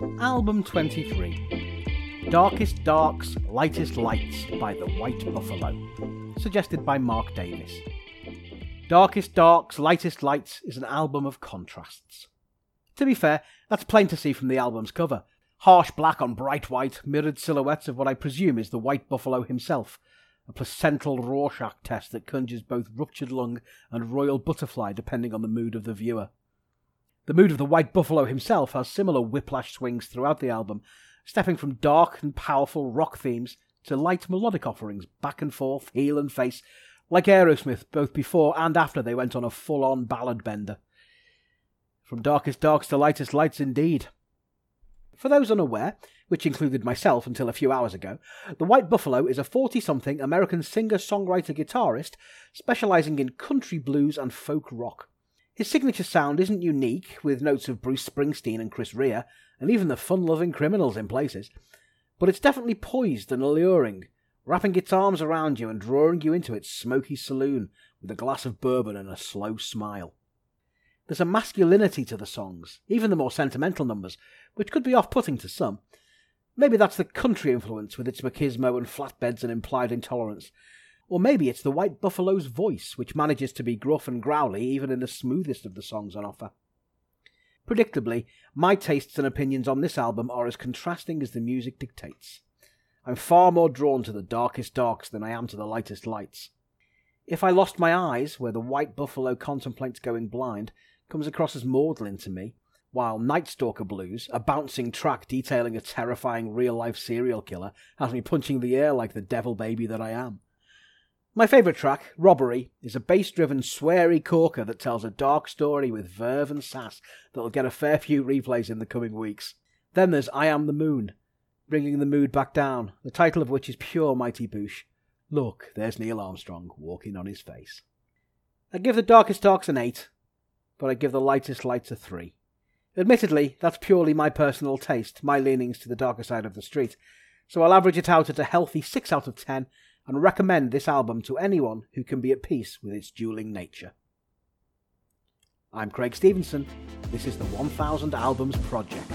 Album 23 Darkest Darks, Lightest Lights by The White Buffalo. Suggested by Mark Davis. Darkest Darks, Lightest Lights is an album of contrasts. To be fair, that's plain to see from the album's cover. Harsh black on bright white, mirrored silhouettes of what I presume is the White Buffalo himself, a placental Rorschach test that conjures both ruptured lung and royal butterfly depending on the mood of the viewer. The mood of the White Buffalo himself has similar whiplash swings throughout the album, stepping from dark and powerful rock themes to light melodic offerings, back and forth, heel and face, like Aerosmith both before and after they went on a full on ballad bender. From darkest darks to lightest lights indeed. For those unaware, which included myself until a few hours ago, the White Buffalo is a 40 something American singer songwriter guitarist specialising in country blues and folk rock. His signature sound isn't unique, with notes of Bruce Springsteen and Chris Rea, and even the Fun Lovin' Criminals in places, but it's definitely poised and alluring, wrapping its arms around you and drawing you into its smoky saloon with a glass of bourbon and a slow smile. There's a masculinity to the songs, even the more sentimental numbers, which could be off putting to some. Maybe that's the country influence with its machismo and flatbeds and implied intolerance, or maybe it's the White Buffalo's voice, which manages to be gruff and growly even in the smoothest of the songs on offer. Predictably, my tastes and opinions on this album are as contrasting as the music dictates. I'm far more drawn to the darkest darks than I am to the lightest lights. If I lost my eyes, where the white buffalo contemplates going blind, comes across as maudlin to me, while Night Stalker Blues, a bouncing track detailing a terrifying real life serial killer, has me punching the air like the devil baby that I am. My favourite track, Robbery, is a bass driven, sweary corker that tells a dark story with verve and sass that'll get a fair few replays in the coming weeks. Then there's I Am the Moon, bringing the mood back down, the title of which is pure Mighty Boosh. Look, there's Neil Armstrong walking on his face. I give the Darkest Darks an 8, but I give the Lightest Lights a 3. Admittedly, that's purely my personal taste, my leanings to the darker side of the street, so I'll average it out at a healthy 6 out of 10 and recommend this album to anyone who can be at peace with its dueling nature. I'm Craig Stevenson. This is the 1000 Albums Project.